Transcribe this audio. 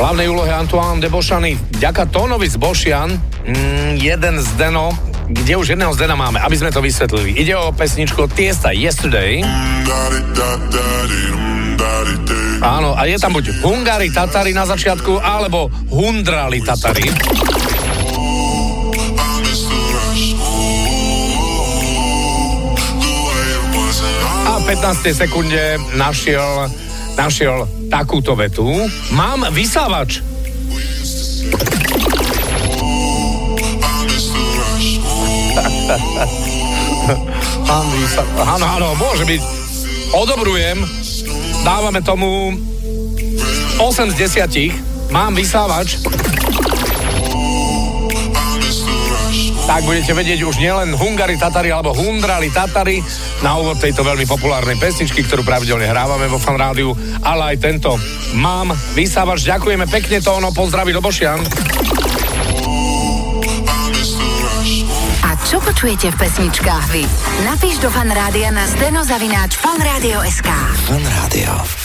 hlavnej úlohe Antoine de Bošany. Ďaka Tónovi z Bošian, mm, jeden z Deno, kde už jedného z Dena máme, aby sme to vysvetlili. Ide o pesničku Tiesta Yesterday. Áno, a je tam buď Hungari Tatari na začiatku, alebo Hundrali Tatari. A v 15. sekunde našiel, našiel takúto vetu. Mám vysávač. Mám vysávač. Áno, áno, môže byť. Odobrujem. Dávame tomu 8 z 10. Mám vysávač. Tak budete vedieť už nielen Hungari Tatari alebo Hundrali Tatari na úvod tejto veľmi populárnej pesničky, ktorú pravidelne hrávame vo Fan Rádiu, ale aj tento Mám vysávač. Ďakujeme pekne to, ono pozdraví do Bošian. A čo počujete v pesničkách vy? Napíš do Fan Rádia na steno zavináč fanradio.sk Fan Rádio.